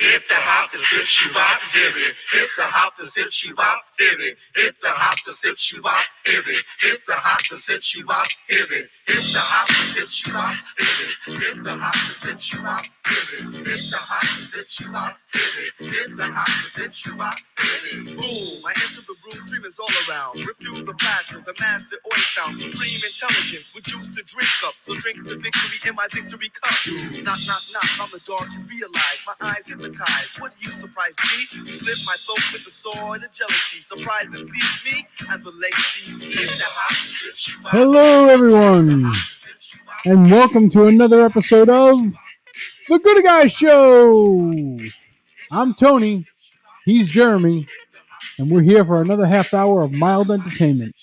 Hip to hop, to sip, she bop, give it. Hip to hop, to sip, she bop, it. Hit the hop to sip you up, it. Hit the hop to sip you up, it. Hit the hop to sip you up, it. Hit the hop to sip you up, it. Hit the hop to sip you up, it. Hit the hop to sip you up, it. Boom, I enter the room, dreamers all around. Rip through the plaster, the master oil sound. Supreme intelligence with juice to drink up. So drink to victory in my victory cup. Knock, knock, knock on the door, you realize my eyes hypnotized. What are you surprised, G? You slip my throat with the sword of jealousy. Surprise deceives me, and the legacy Hit is the hop to sip you up. Hello, everyone, and welcome to another episode of The Good Guys Show. I'm Tony, he's Jeremy, and we're here for another half hour of mild entertainment.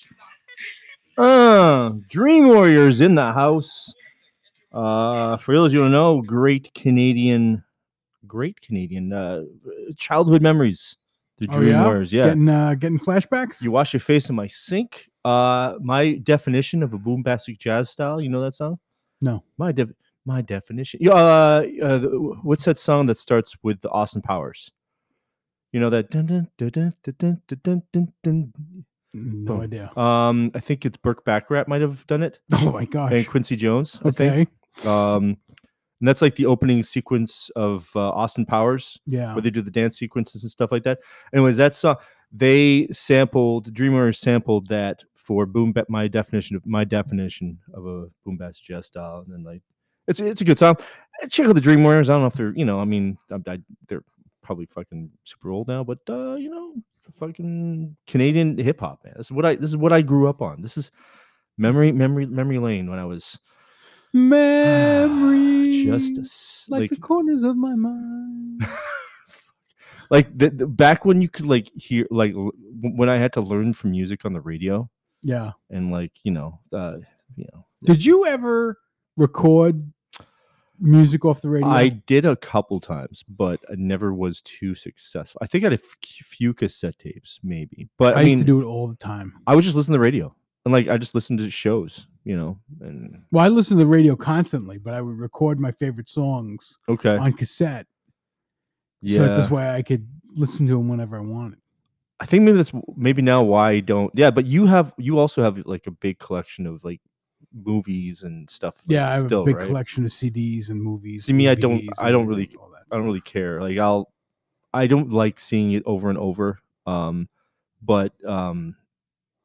Uh, Dream Warriors in the house. Uh, for those you don't know, great Canadian, great Canadian uh, childhood memories. The Dream oh, yeah? Yeah. Getting, uh, getting flashbacks. You wash your face in my sink. Uh, my definition of a boombastic jazz style. You know that song? No. My de- my definition. Yeah. Uh, uh, what's that song that starts with the Austin Powers? You know that. Dun, dun, dun, dun, dun, dun, dun, dun, No Boom. idea. Um, I think it's Burt Bacharach might have done it. Oh my gosh! And Quincy Jones, okay. I think. Um, and that's like the opening sequence of uh, Austin Powers, Yeah. where they do the dance sequences and stuff like that. Anyways, that song they sampled Dreamer sampled that for boom. Ba- my definition of my definition of a boom bass jazz style, and then like it's it's a good song. Check out the Dream Warriors. I don't know if they're you know I mean I, I, they're probably fucking super old now, but uh, you know fucking Canadian hip hop man. This is what I this is what I grew up on. This is memory memory memory lane when I was Memories, just a like, like the corners of my mind. like the, the- back when you could like hear like l- when I had to learn from music on the radio yeah. and like you know uh you know Did you ever record music off the radio? I did a couple times but I never was too successful. I think I had a few cassette tapes maybe, but I, I mean used to do it all the time. I would just listen to the radio and like I just listened to shows, you know, and Well, I listen to the radio constantly, but I would record my favorite songs okay, on cassette, yeah. so this way I could listen to them whenever I wanted. I think maybe that's maybe now why I don't. Yeah, but you have you also have like a big collection of like movies and stuff. like, Yeah, I have still, a big right? collection of CDs and movies. See, me, I don't- I don't really- I don't really care. Like I'll I don't like seeing it over and over. Um but um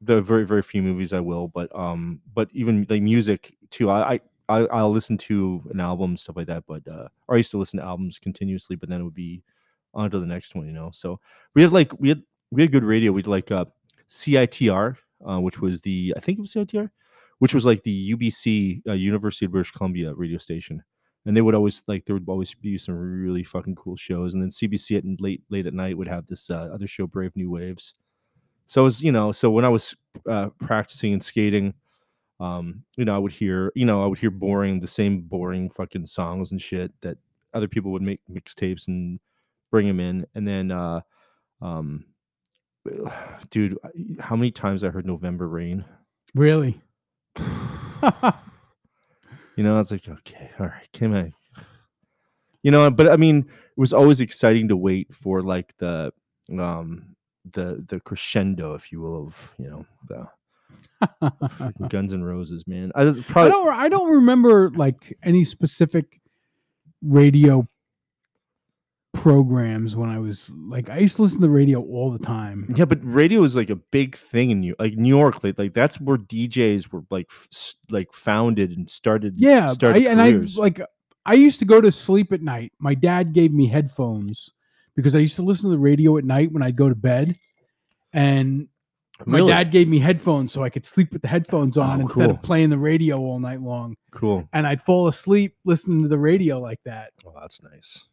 there are very very few movies I will, but um but even like music too. I I I'll listen to an album stuff like that, but uh or I used to listen to albums continuously, but then it would be on to the next one, you know. So we had like we had we had good radio. We'd like uh CITR, uh, which was the I think it was CITR, which was like the UBC uh, University of British Columbia radio station and they would always like there would always be some really fucking cool shows and then cbc at late late at night would have this uh, other show brave new waves so it was you know so when i was uh, practicing and skating um you know i would hear you know i would hear boring the same boring fucking songs and shit that other people would make mixtapes and bring them in and then uh um dude how many times i heard november rain Really? You know, I was like, okay, all right, can I? You know, but I mean, it was always exciting to wait for like the um the the crescendo, if you will, of you know the Guns and Roses, man. I was I don't. I don't remember like any specific radio programs when I was like. I used to listen to the radio all the time. yeah, but radio is like a big thing in New like New York. Like, like that's where DJs were like f- like founded and started. Yeah, I, started and I like. I used to go to sleep at night. My dad gave me headphones because I used to listen to the radio at night when I'd go to bed, and my Really? dad gave me headphones so I could sleep with the headphones on Oh, instead cool. of playing the radio all night long. cool. And I'd fall asleep listening to the radio like that. Oh, that's nice.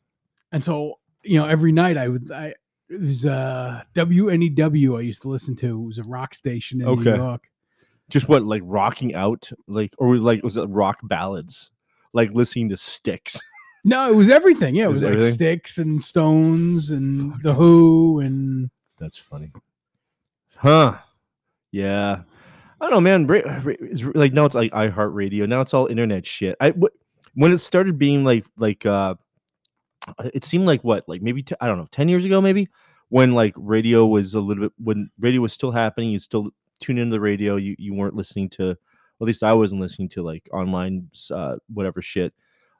And so, you know, every night I would I it was uh WNEW I used to listen to. It was a rock station in New Okay. York. Just what like rocking out, like or like was it rock ballads, like listening to Styx. No, it was everything. Yeah, it It was, was like? Styx and Stones and The Who and That's funny. Huh. Yeah. I don't know, man. Ra- ra- it's like now it's like iHeartRadio. Now it's all internet shit. I when it started being like like uh it seemed like what like maybe t- I don't know 10 years ago maybe when like radio was a little bit when radio was still happening you still tune into the radio you you weren't listening to at least I wasn't listening to like online uh whatever shit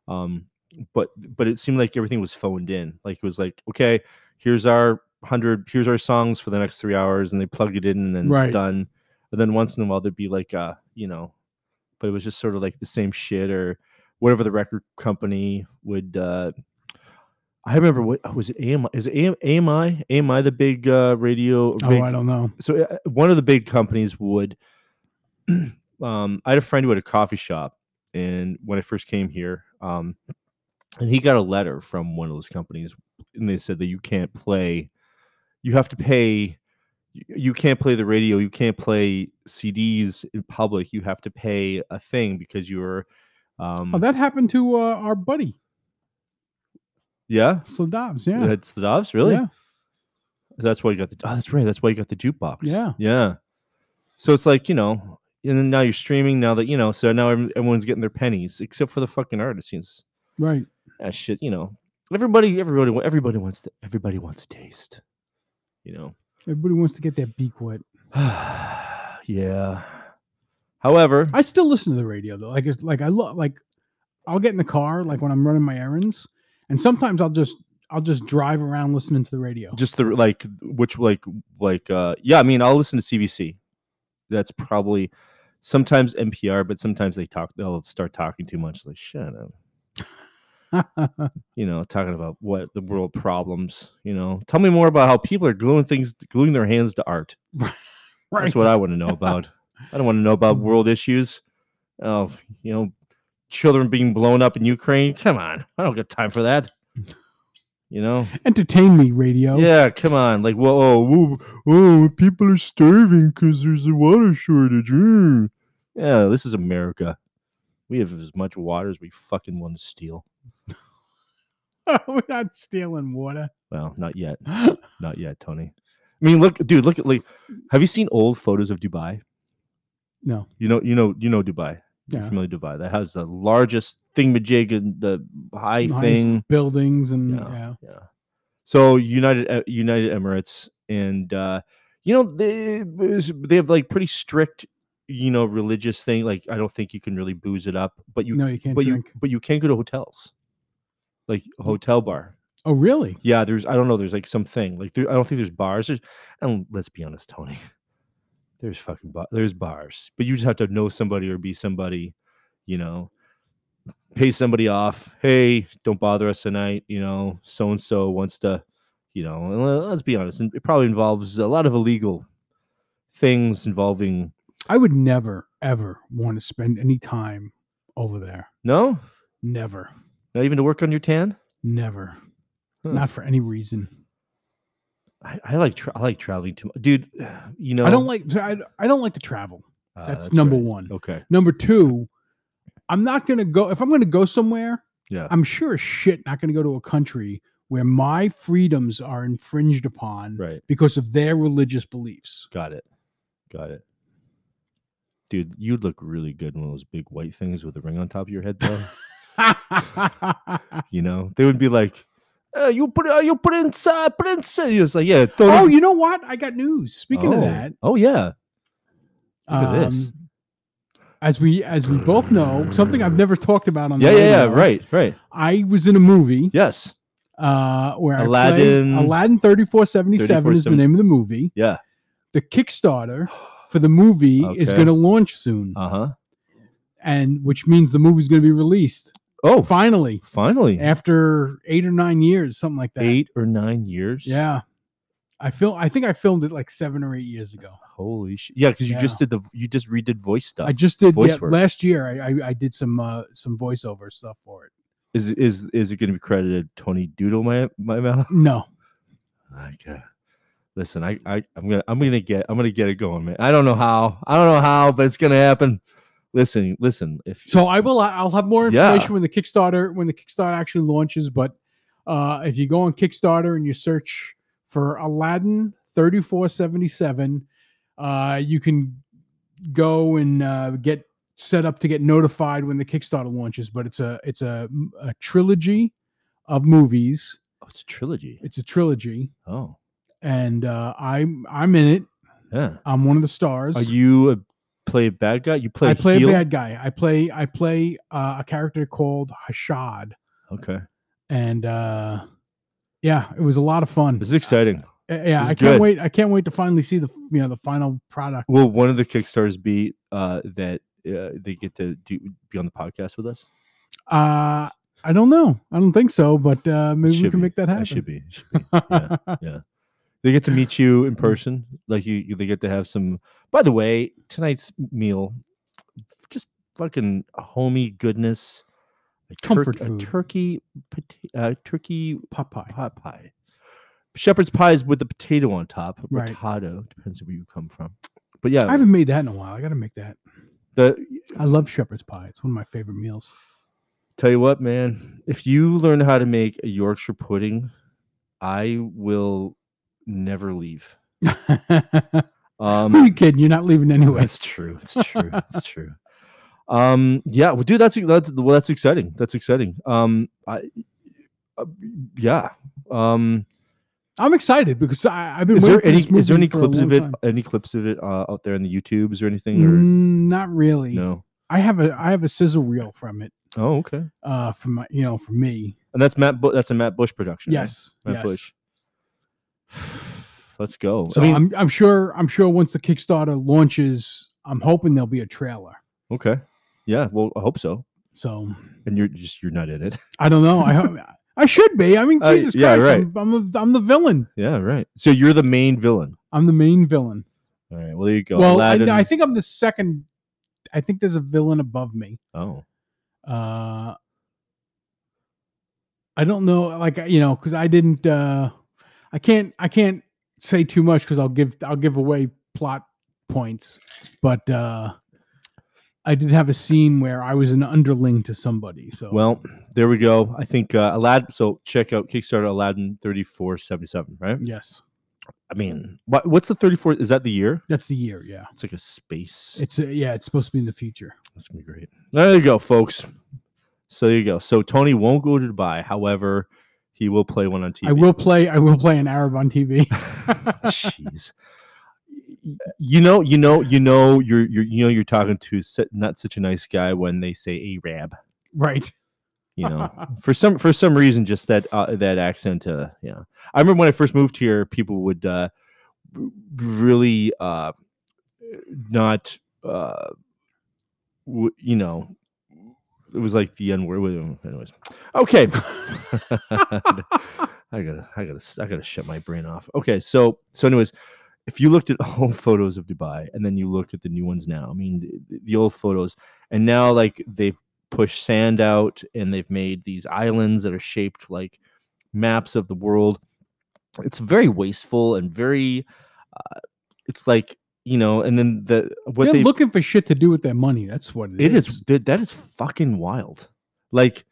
um but but it seemed like everything was phoned in like it was like okay here's our 100 here's our songs for the next 3 hours and they plug it in and then Right. it's done and then once in a while there'd be like uh you know but it was just sort of like the same shit or whatever the record company would uh I remember what oh, was it AMI is it AM, AMI AMI the big uh radio Oh, big, I don't know. so uh, one of the big companies would um I had a friend who had a coffee shop and when I first came here um and he got a letter from one of those companies and they said that you can't play you have to pay you- can't play the radio you can't play CDs in public you have to pay a thing because you're um Oh, that happened to uh, our buddy yeah Sladovs. Yeah, that's the Doves really Yeah. That's why you got the. Oh, that's right. That's why you got the jukebox. Yeah. yeah. So it's like you know, and then now you're streaming. Now that you know, so now everyone's getting their pennies, except for the fucking artists right. That shit, you know. Everybody, everybody, everybody wants to. Everybody wants a taste. You know. Everybody wants to get their beak wet. yeah. However, I still listen to the radio though. Like it's like I love like I'll get in the car like when I'm running my errands, and sometimes I'll just I'll just drive around listening to the radio. just the like, which like like uh yeah. I mean, I'll listen to CBC. That's probably sometimes NPR, but sometimes they talk. They'll start talking too much. Like shut up. you know, talking about what the world problems, you know. Tell me more about how people are gluing things, gluing their hands to art. right. That's what I want to know about. I don't want to know about world issues. Oh, you know, children being blown up in Ukraine. Come on. I don't got time for that. You know? Entertain me, radio. Yeah, come on. Like, whoa, oh, whoa, oh, people are starving because there's a water shortage. Mm. Yeah, this is America. We have as much water as we fucking want to steal. We're not stealing water. Well, not yet. Not yet, Tony. I mean, look, dude, look at like have you seen old photos of Dubai? no. You know, you know, you know Dubai. You're Yeah. familiar with Dubai. That has the largest thingamajig and the high thing. buildings and Yeah. yeah. Yeah. So United uh, United Emirates and uh you know they they have like pretty strict you know religious thing like I don't think you can really booze it up but you no, you can't but drink. you but you can go to hotels. Like a hotel bar. oh, really? Yeah, there's I don't know, there's like something. Like there, I don't think there's bars. There's and let's be honest, Tony. There's fucking bar, there's bars. But you just have to know somebody or be somebody, you know. Pay somebody off. Hey, don't bother us tonight, you know. So and so wants to, you know, and let's be honest, and it probably involves a lot of illegal things involving I would never ever want to spend any time over there. no? Never. Not even to work on your tan? Never. Huh. Not for any reason. I, I like tra- I like traveling too much. Dude, you know I don't like I, I don't like to travel. Ah, That's, number right. one. Okay. Number two, I'm not gonna go if I'm gonna go somewhere, Yeah. I'm sure as shit not gonna go to a country where my freedoms are infringed upon Right. because of their religious beliefs. Got it. Got it. Dude, you'd look really good in one of those big white things with a ring on top of your head, though. you know, they would be like, uh, "You put it, uh, you put inside, put it inside." It's like, yeah. Oh, you know what? I got news. Speaking of Oh. that, oh yeah. Look at this. um, as we as we both know, something I've never talked about on Yeah, the yeah, yeah. Right, right. I was in a movie Yes. uh, where Aladdin- Aladdin 3477 is the name of the movie. Yeah. The Kickstarter for the movie is going to launch soon, Uh huh. and which means the movie's going to be released Oh, finally finally. after eight or nine years, something like that. Eight or nine years. Yeah, I feel. I think I filmed it like seven or eight years ago. Holy shit. Yeah, because you just did the you just redid voice stuff. I just did voice yeah, work. last year. I, I I did some uh, some voiceover stuff for it. is is is it going to be credited Tony Doodle my my mouth? No, Okay. Listen, I, I I'm gonna I'm gonna get I'm gonna get it going, man. I don't know how. I don't know how, but it's gonna happen. Listen, listen. If So I will. I'll have more Yeah. information when the Kickstarter when the Kickstarter actually launches. But uh, if you go on Kickstarter and you search for Aladdin thirty four seventy seven, uh, you can go and uh, get set up to get notified when the Kickstarter launches. But it's a it's a, a trilogy of movies. Oh, it's a trilogy. It's a trilogy, Oh, and uh, I'm I'm in it. yeah. I'm one of the stars. Are you a play a bad guy? You play I play heel? a bad guy. I play I play uh, a character called Hashad, Okay, and uh, yeah, it was a lot of fun. this is exciting. Uh, yeah, I can't good. wait. I can't wait to finally see the you know the final product. Will one of the Kickstarters be uh, that uh, they get to do, be on the podcast with us? Uh, I don't know. I don't think so, but uh, maybe we can be. make that happen. It should be. It should be. Yeah, yeah. They get to meet you in person. Like you, you- they get to have some. By the way, tonight's meal, just fucking homey goodness. A, Comfort food. a turkey, uh, turkey Popeye. pot pie. Shepherd's pies with the potato on top. Right. Potato depends on where you come from. But yeah, I haven't made that in a while. I got to make that. the I love shepherd's pie. It's one of my favorite meals. Tell you what, man, if you learn how to make a Yorkshire pudding, I will never leave. Who are Um, you kidding? You're not leaving anyway. that's true. It's true. It's true. Um, yeah, well, dude, that's that's well, that's exciting. That's exciting. Um, I, uh, yeah. Um, I'm excited because I, I've been is there any is there any clips of it? time. Any clips of it uh, out there in the YouTubes or anything? Or Mm, not really. no? I have a I have a sizzle reel from it. Oh, okay. Uh, from my you know from me. And that's Matt. Bu- that's a Matt Bush production. right? Yes. Matt yes. Bush. Let's go. So I mean, I'm I'm sure I'm sure once the Kickstarter launches, I'm hoping there'll be a trailer. okay. Yeah. Well, I hope so. So And you're just you're not in it. I don't know. I hope I should be. I mean, Uh, Jesus yeah, Christ, right. I'm, I'm the I'm the villain. Yeah. Right. So you're the main villain. I'm the main villain. All right. Well, there you go. well, I, I think I'm the second. I think there's a villain above me. oh. Uh, I don't know, like you know, because I didn't. uh I can't. I can't say too much because I'll give. I'll give away plot points. But uh I did have a scene where I was an underling to somebody. So Well, there we go. I think uh, Aladdin. So check out Kickstarter Aladdin thirty four seventy seven. Right. yes, I mean, what what's the thirty four? Is that the year? that's the year. Yeah, It's like a space. it's uh, yeah, it's supposed to be in the future. That's gonna be great. There you go, folks. So there you go. So Tony won't go to Dubai. However, he will play one on TV. I will play. I will play an Arab on TV. Jeez. You know, you know, you know, you're, you're, you know, you're talking to not such a nice guy when they say Arab. right. You know, for some for some reason, just that uh, that accent. Uh, yeah, I remember when I first moved here, people would uh, really uh, not, uh, w- you know, it was like the N word. Anyways, okay. I gotta, I gotta, I gotta shut my brain off. Okay, so, so, anyways, if you looked at old photos of Dubai and then you looked at the new ones now, I mean, the, the old photos, and now like they've pushed sand out and they've made these islands that are shaped like maps of the world. It's very wasteful and very, uh, it's like you know, and then the what They're they looking for shit to do with their money. That's what it is th- that is fucking wild. Like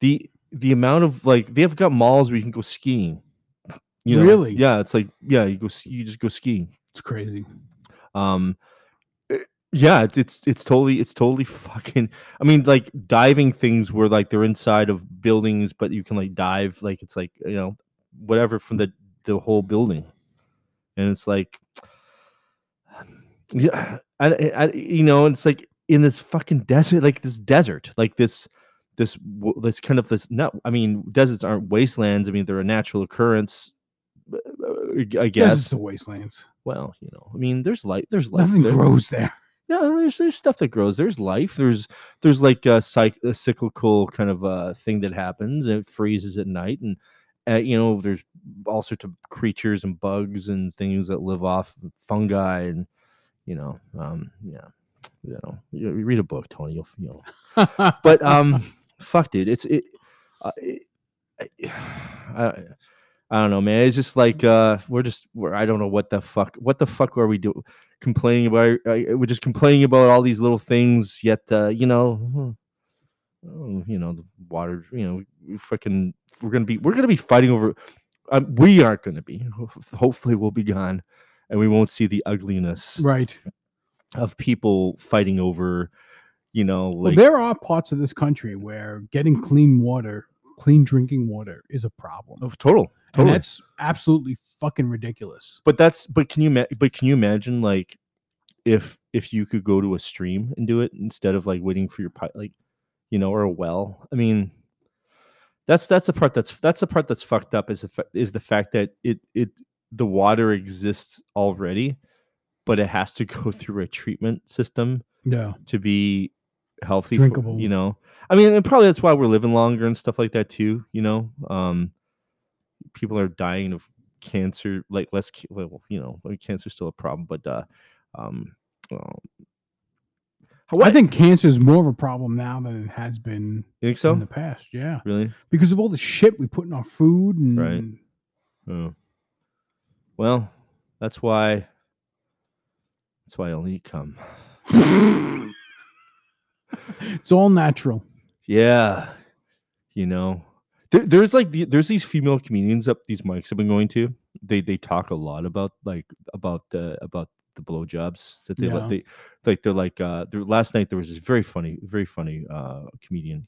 the the amount of like they've got malls where you can go skiing. You know? Really? Yeah, it's like yeah, you go you just go skiing. It's crazy. Um eh, yeah, it's, it's it's totally it's totally fucking I mean like diving things where like they're inside of buildings but you can like dive like it's like you know whatever from the the whole building. And it's like yeah, I, I, you know, it's like in this fucking desert, like this desert, like this, this, this kind of this. No, I mean, deserts aren't wastelands. I mean, they're a natural occurrence. uh, I guess. it's the wastelands. Well, you know, I mean, there's life. There's life. Nothing there. grows there. Yeah, there's there's stuff that grows. There's life. There's there's like a, a cyclical kind of uh, thing that happens. And it freezes at night, and uh, you know, there's all sorts of creatures and bugs and things that live off fungi, and you know, um, yeah, you know, you, read a book, Tony. You'll you know, but um, fuck, dude, it's it. Uh, it I, I don't know, man. It's just like uh, we're just we're I don't know what the fuck what the fuck are we doing? Complaining about uh, we're just complaining about all these little things. Yet uh, you know, hmm, oh, you know the water. You know, we fucking we're gonna be we're gonna be fighting over. Um, we aren't gonna be. Hopefully, we'll be gone, and we won't see the ugliness right. of people fighting over. You know, Well, there are parts of this country where getting clean water clean drinking water is a problem. Oh, total, And totally. that's absolutely fucking ridiculous. but that's but can you ma- but can you imagine like if if you could go to a stream and do it instead of like waiting for your pi- like you know or a well i mean that's that's the part that's that's the part that's fucked up is the, fa- is the fact that it it the water exists already but it has to go through a treatment system Yeah. to be healthy for- Drinkable. you know i mean and probably that's why we're living longer and stuff like that too you know um people are dying of cancer like less well you know cancer's still a problem but uh um well, I think cancer is more of a problem now than it has been you think so in the past. Yeah. really Because of all the shit we put in our food and Right. oh. Well that's why that's why i only cum it's all natural. Yeah, you know, there, there's like the, there's these female comedians up these mics I've been going to. They they talk a lot about like about the about the blowjobs that they Yeah. let they like they're like uh there, last night there was this very funny very funny uh comedian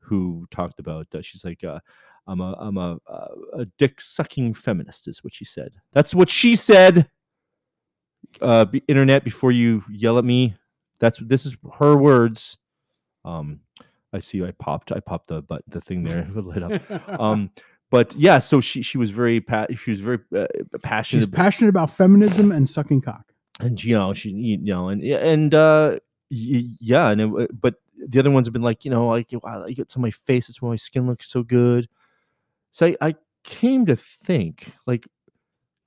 who talked about uh, she's like uh I'm a I'm a uh, a dick sucking feminist is what she said. That's what she said. Uh, be, internet before you yell at me. That's this is her words. Um, I see. I popped. I popped the but the thing there it lit up. Um, but yeah. So she she was very pa- she was very uh, passionate. She's passionate about feminism and sucking cock. and you know she you know and yeah, and uh yeah and it, but the other ones have been like you know like wow, I get to my face it's why my skin looks so good so I, I came to think like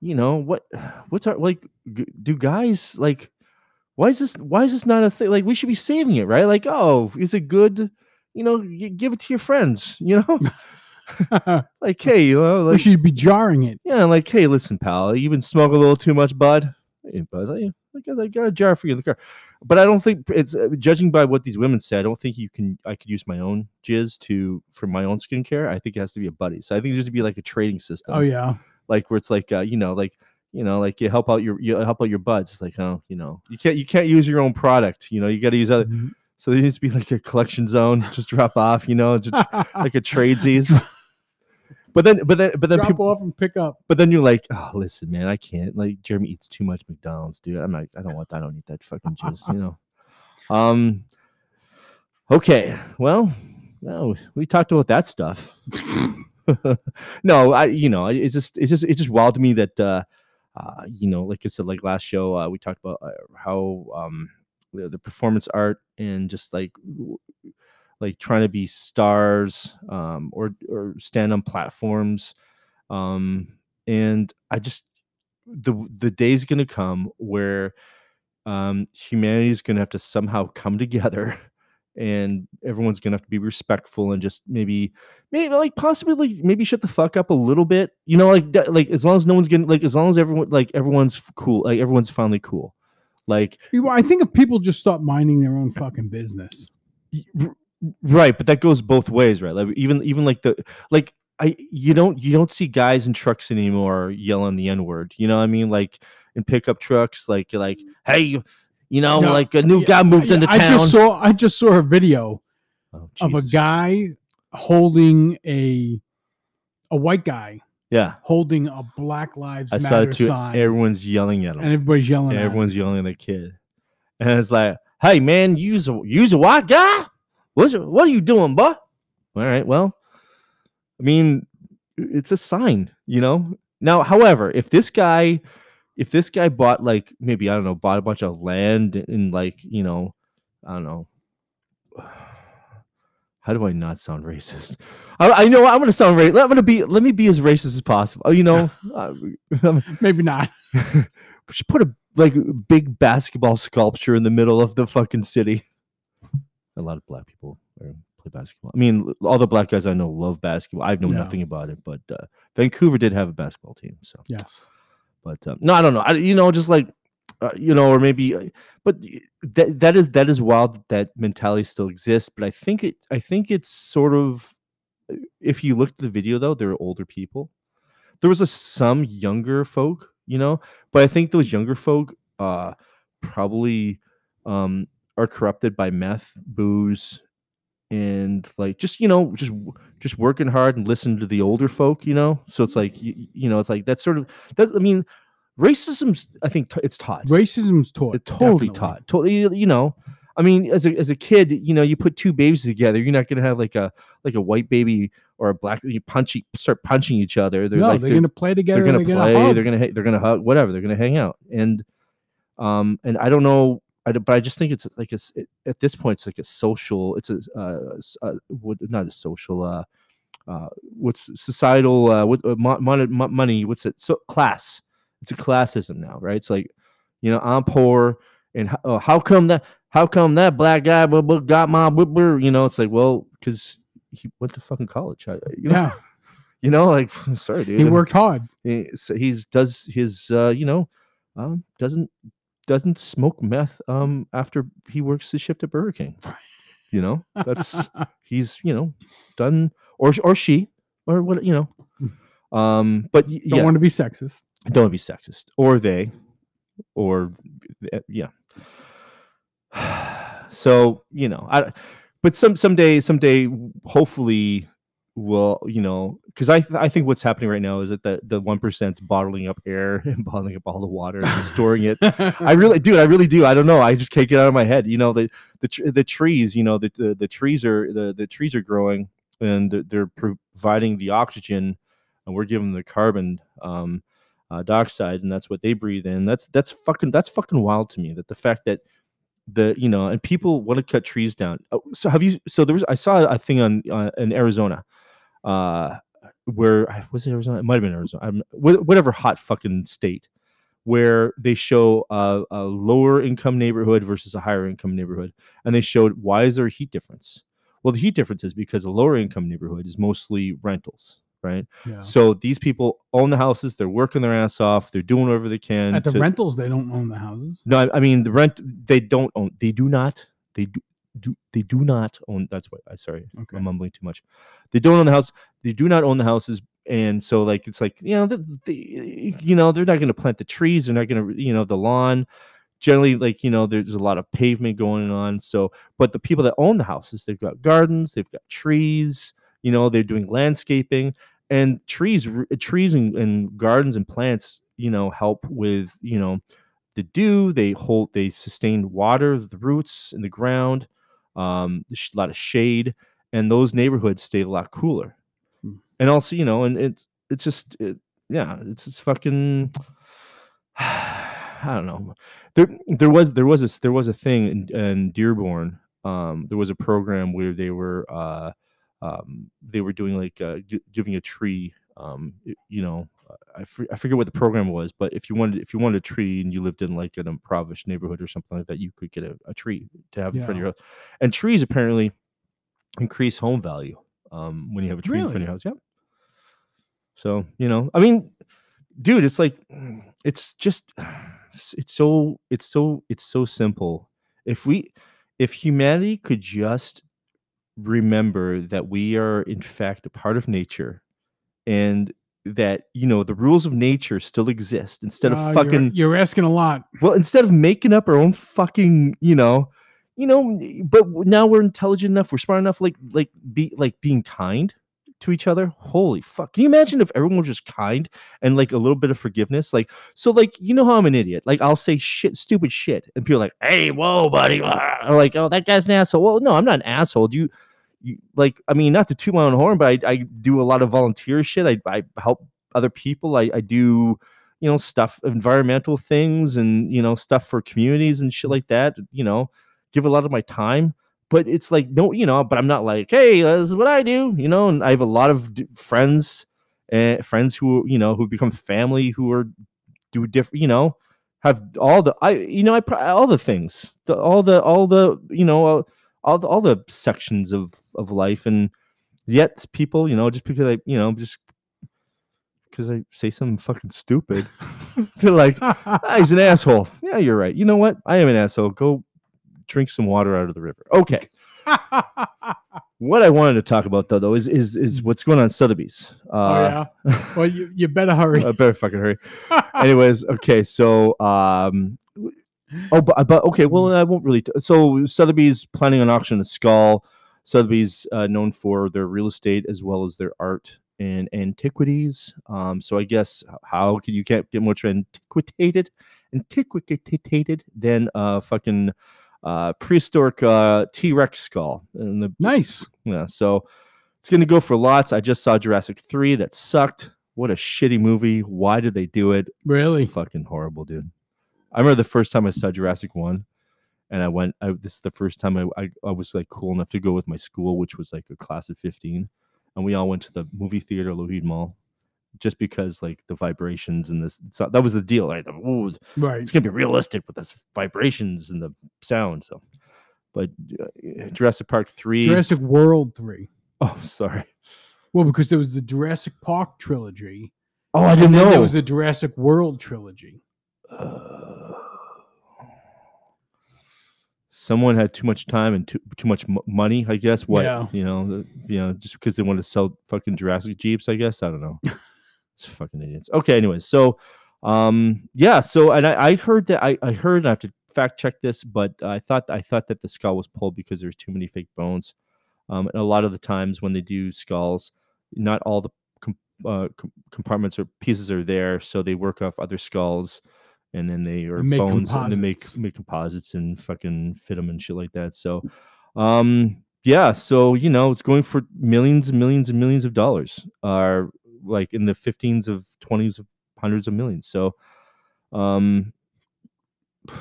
you know what what's our like do guys like why is this why is this not a thing like we should be saving it right like oh is it good you know give it to your friends you know like hey you know we like should be jarring it. yeah, like, hey, listen, pal, you've been smoking a little too much bud. Hey, bud, I, I, got, I got a jar for you in the car. But I don't think it's uh, judging by what these women said. I don't think you can. I could use my own jizz to for my own skincare. I think it has to be a buddy. So I think there to be like a trading system. Oh yeah. like where it's like, uh, you know, like you know, like you help out your you help out your buds. It's like, oh, you know, you can't you can't use your own product. You know, you got to use other. Mhm. So there needs to be like a collection zone. Just drop off. You know, just like a tradesies. But then, but then, but then Drop people, off and pick up. but then you're like, oh, listen, man, I can't. Like, Jeremy eats too much McDonald's, dude. I'm like, I don't want. that. I don't eat that fucking jizz. you know. Um. Okay. Well, no, we talked about that stuff. no, I. You know, it's just, it's just, it's just wild to me that, uh, uh, you know, like I said, like last show, uh, we talked about uh, how um the, the performance art and just like like trying to be stars um or or stand on platforms um and i just the the day's gonna come where um humanity is gonna have to somehow come together and everyone's gonna have to be respectful and just maybe maybe like possibly like maybe shut the fuck up a little bit you know like that- like as long as no one's getting like as long as everyone like everyone's cool like everyone's finally cool like I think if people just stop minding their own fucking business. Right but that goes both ways right? Like even even like the like i you don't you don't see guys in trucks anymore yelling the n word you know what i mean? Like in pickup trucks like you're like hey you you know No, like a new Yeah, guy moved I- into I town. just saw I just saw a video Oh, of a guy holding a a white guy yeah. holding a Black Lives i saw Matter it too. sign, everyone's yelling at him. And everybody's yelling. and at him. everyone's yelling at the kid. And it's like hey man you's a you's a white guy what's what are you doing boy all right well i mean it's a sign you know? Now however if this guy if this guy bought like maybe i don't know bought a bunch of land in like you know i don't know. How do i not sound racist? I, I know i'm gonna sound racist i'm gonna be let me be as racist as possible. Oh, you know uh, Maybe not. just put a like big basketball sculpture in the middle of the fucking city. A lot of black people are, play basketball. I mean, all the black guys I know love basketball. I know Yeah. nothing about it, but uh, Vancouver did have a basketball team. So, Yes. but um, no, I don't know. I, you know, just like uh, you know, or maybe, uh, but that that is that is wild that that mentality still exists. But I think it, I think it's sort of, uh, if you looked at the video though, there were older people. There was a some younger folk, you know, but I think those younger folk, uh, probably, um, are corrupted by meth, booze, and like just you know just just working hard and listening to the older folk you know so it's like you, you know it's like that's sort of that's i mean racism's i think t- it's taught Racism's taught. it's totally definitely. taught totally you know i mean as a as a kid you know you put two babies together you're not gonna have like a like a white baby or a black you punch start punching each other they're no, like they're, gonna play together. they're gonna play hug. they're gonna they're gonna hug whatever they're gonna hang out and um and i don't know I, but I just think it's like it's it, at this point it's like a social it's a uh, uh what not a social uh uh what's societal uh what uh, mo- mon- mo- money what's it so class. It's a classism now right? It's like you know i'm poor and how, uh, how come that how come that black guy blah, blah, got my blah, blah, you know it's like well because he went to fucking college. I, you know, Yeah, you know like sorry dude. He worked hard. he- so he's does his uh you know um doesn't doesn't smoke meth um after he works his shift at Burger King. You know, that's he's you know done or or she or what you know. Um, but Don't yeah, want to be sexist. don't be sexist or they or uh, yeah. So you know, I but some someday someday hopefully will you know because I th- I think what's happening right now is that the the one percent's bottling up air and bottling up all the water and storing it. I really, dude, I really do. I don't know. I just can't get it out of my head. You know, the the tr- the trees. You know, the, the the trees are the the trees are growing and they're- they're providing the oxygen, and we're giving them the carbon um, uh, dioxide, and that's what they breathe in. That's that's fucking that's fucking wild to me. That the fact that the you know and people want to cut trees down. Oh, so have you? So there was I saw a thing on uh, in Arizona, uh, where was it Arizona? It might have been Arizona. I'm, whatever hot fucking state where they show a, a lower income neighborhood versus a higher income neighborhood and they showed why is there a heat difference well the heat difference is because a lower income neighborhood is mostly rentals right Yeah. so these people own the houses they're working their ass off they're doing whatever they can At the to- rentals, they don't own the houses. no I, I mean the rent they don't own they do not they do, do they do not own that's what i sorry Okay. i'm mumbling too much. They don't own the house they do not own the houses and so like it's like you know the, the, you know they're not going to plant the trees they're not going to you know the lawn. Generally like you know there's a lot of pavement going on so but the people that own the houses they've got gardens they've got trees you know they're doing landscaping and trees trees and, and gardens and plants you know help with you know the dew they hold they sustain water the roots in the ground um a lot of shade and those neighborhoods stayed a lot cooler Hmm. and also you know and it it's just it, yeah it's just fucking i don't know there there was there was a there was a thing in, in dearborn um there was a program where they were uh um they were doing like uh, gi- giving a tree um you know I, for, I forget what the program was but if you wanted if you wanted a tree and you lived in like an impoverished neighborhood or something like that you could get a, a tree to have in front of your house. And trees apparently increase home value um when you have a tree in front of your house yep. So you know i mean dude it's like it's just it's it's so it's so it's so simple. If we if humanity could just remember that we are in fact a part of nature and that you know the rules of nature still exist instead Uh, of you're- fucking You're, asking a lot. well instead of making up our own fucking you know you know but now we're intelligent enough we're smart enough like like be like being kind to each other? Holy fuck. Can you imagine if everyone was just kind and like a little bit of forgiveness? Like so like you know how i'm an idiot. Like i'll say shit stupid shit and people are like hey whoa buddy ah," or like oh that guy's an asshole. Well no i'm not an asshole. Do you like i mean not to toot my own horn but i, I do a lot of volunteer shit. I, I help other people. I, I do you know stuff environmental things and you know stuff for communities and shit like that you know give a lot of my time. But it's like no you know but i'm not like hey uh, this is what i do you know and i have a lot of d- friends and friends who you know who become family who are do different you know have all the i you know i all the things the, all the all the you know uh, all the, all the sections of of life and yet people you know just because i you know just because i say something fucking stupid they're like ah, he's an asshole. Yeah, you're right. You know what? I am an asshole. Go drink some water out of the river. Okay. What I wanted to talk about though, though, is is is what's going on Sotheby's. oh Uh, yeah. Well, you, you better hurry. I better fucking hurry. Anyways, okay, so um, oh, but, but okay, well, I won't really. T- so Sotheby's planning on auctioning a skull. Sotheby's uh, known for their real estate as well as their art and antiquities. Um, so I guess how can you can't get much antiquated, antiquated than uh fucking uh prehistoric uh T-Rex skull and the Nice. yeah, so it's gonna go for lots. I just saw Jurassic 3 that sucked. What a shitty movie. Why did they do it? Really? Fucking horrible, dude. I remember the first time I saw Jurassic 1 and I went I, this is the first time I, I I was like cool enough to go with my school, which was like a class of 15. And we all went to the movie theater, Lougheed Mall, just because like the vibrations and this so that was the deal. Right? Ooh, Right. it's gonna be realistic with this vibrations and the sound. So, but uh, Jurassic Park three. Jurassic World 3. Oh, sorry. Well, because there was the Jurassic Park trilogy. Oh, I didn't know. There was the Jurassic World trilogy. Uh, someone had too much time and too too much m- money. I guess. What Yeah. you know, the, you know, just because they want to sell fucking Jurassic Jeeps. I guess I don't know. it's fucking idiots. Okay. Anyways, so um, yeah. So and I, I heard that I I heard I have to fact check this, but I thought I thought that the skull was pulled because there's too many fake bones. Um, and a lot of the times when they do skulls, not all the com- uh, com- compartments or pieces are there, so they work off other skulls, and then they are make bones and they make make composites and fucking fit them and shit like that. So, um, yeah, so you know it's going for millions and millions and millions of dollars, are like in the fifteens of twenties of hundreds of millions. So, um.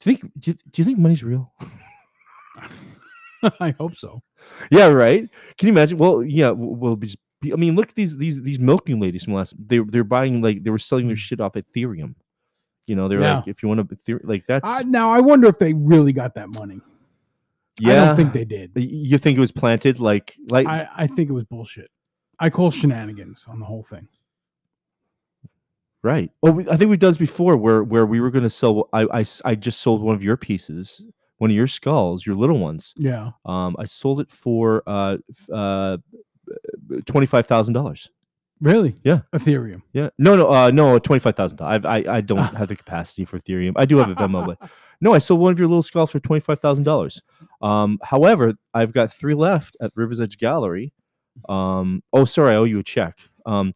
Do you think do you, do you think money's real? I hope so. Yeah, right. Can you imagine? Well, yeah. Well, just be- I mean, look at these these these milking ladies from last. They they're buying like they were selling their shit off Ethereum. You know, they're Mm. Yeah. like, if you want to, like that's I, now, I wonder if they really got that money. yeah. I don't think they did. You think it was planted like like I, I think it was bullshit. I call shenanigans on the whole thing. right? Well, we, I think we've done this before, where where we were going to sell. I, I I just sold one of your pieces, one of your skulls, your little ones. Yeah. Um, I sold it for uh uh twenty five thousand dollars. Really? Yeah. Ethereum. Yeah. No, no, uh, no, twenty five thousand. I, I, I don't have the capacity for Ethereum. I do have a Venmo, but no, I sold one of your little skulls for twenty five thousand dollars. Um, however, I've got three left at Rivers Edge Gallery. Um, oh, sorry, I owe you a check. Um,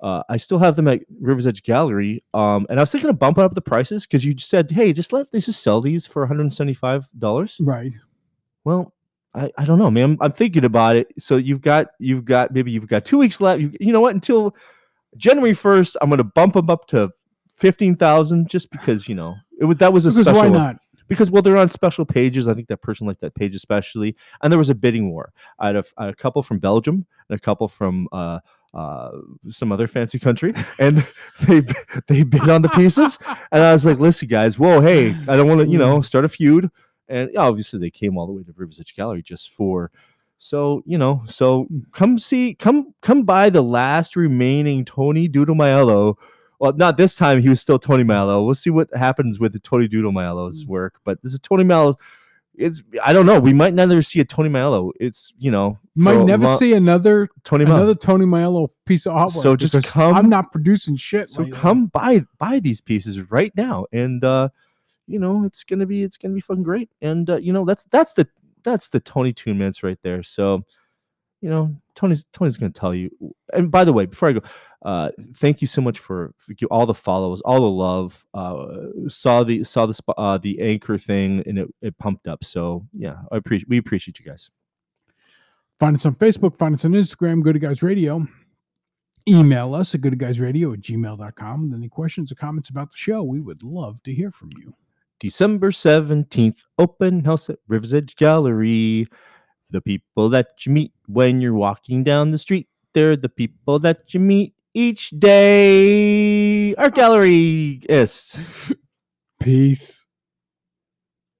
uh, I still have them at Rivers Edge Gallery. Um, and I was thinking of bumping up the prices because you said, hey, just let let's just sell these for one hundred and seventy five dollars. Right. Well, I, I don't know, man. I'm, I'm thinking about it. So you've got you've got maybe you've got two weeks left. You, you know what? Until January first, I'm going to bump them up to fifteen thousand, just because you know it was that was a Because special why not? because well they're on special pages. I think that person liked that page especially, and there was a bidding war. I had a, a couple from Belgium and a couple from. Uh, uh, some other fancy country, and they they bid on the pieces, and I was like, "Listen, guys, whoa, hey, I don't want to, you know, start a feud." And obviously, they came all the way to Rivers Edge Gallery just for. So you know, so come see, come come by the last remaining Tony Doodle Miello. Well, not this time. He was still Tony Mallow. We'll see what happens with the Tony Doodle Miello's work. But this is Tony Mallow. It's I don't know. We might never see a Tony Mallow. It's you know Might never lo- see another Tony Mallow. another Tony Aiello piece of artwork. So just come- I'm not producing shit. So come buy buy these pieces right now, and uh, you know it's gonna be it's gonna be fucking great. And uh, you know that's that's the that's the Tony Toon Mints right there. So you know Tony's Tony's gonna tell you. And by the way, before I go, uh, thank you so much for, for all the follows, all the love. Uh, saw the saw the uh, the anchor thing, and it, it pumped up. So yeah, I appreciate we appreciate you guys. Find us on Facebook, find us on Instagram, Good Guys Radio. Email us at goodguysradio at gmail.com with any questions or comments about the show. We would love to hear from you. December 17th, open house at Rivers Edge Gallery. The people that you meet when you're walking down the street, they're the people that you meet each day. Art oh. gallery is. Peace.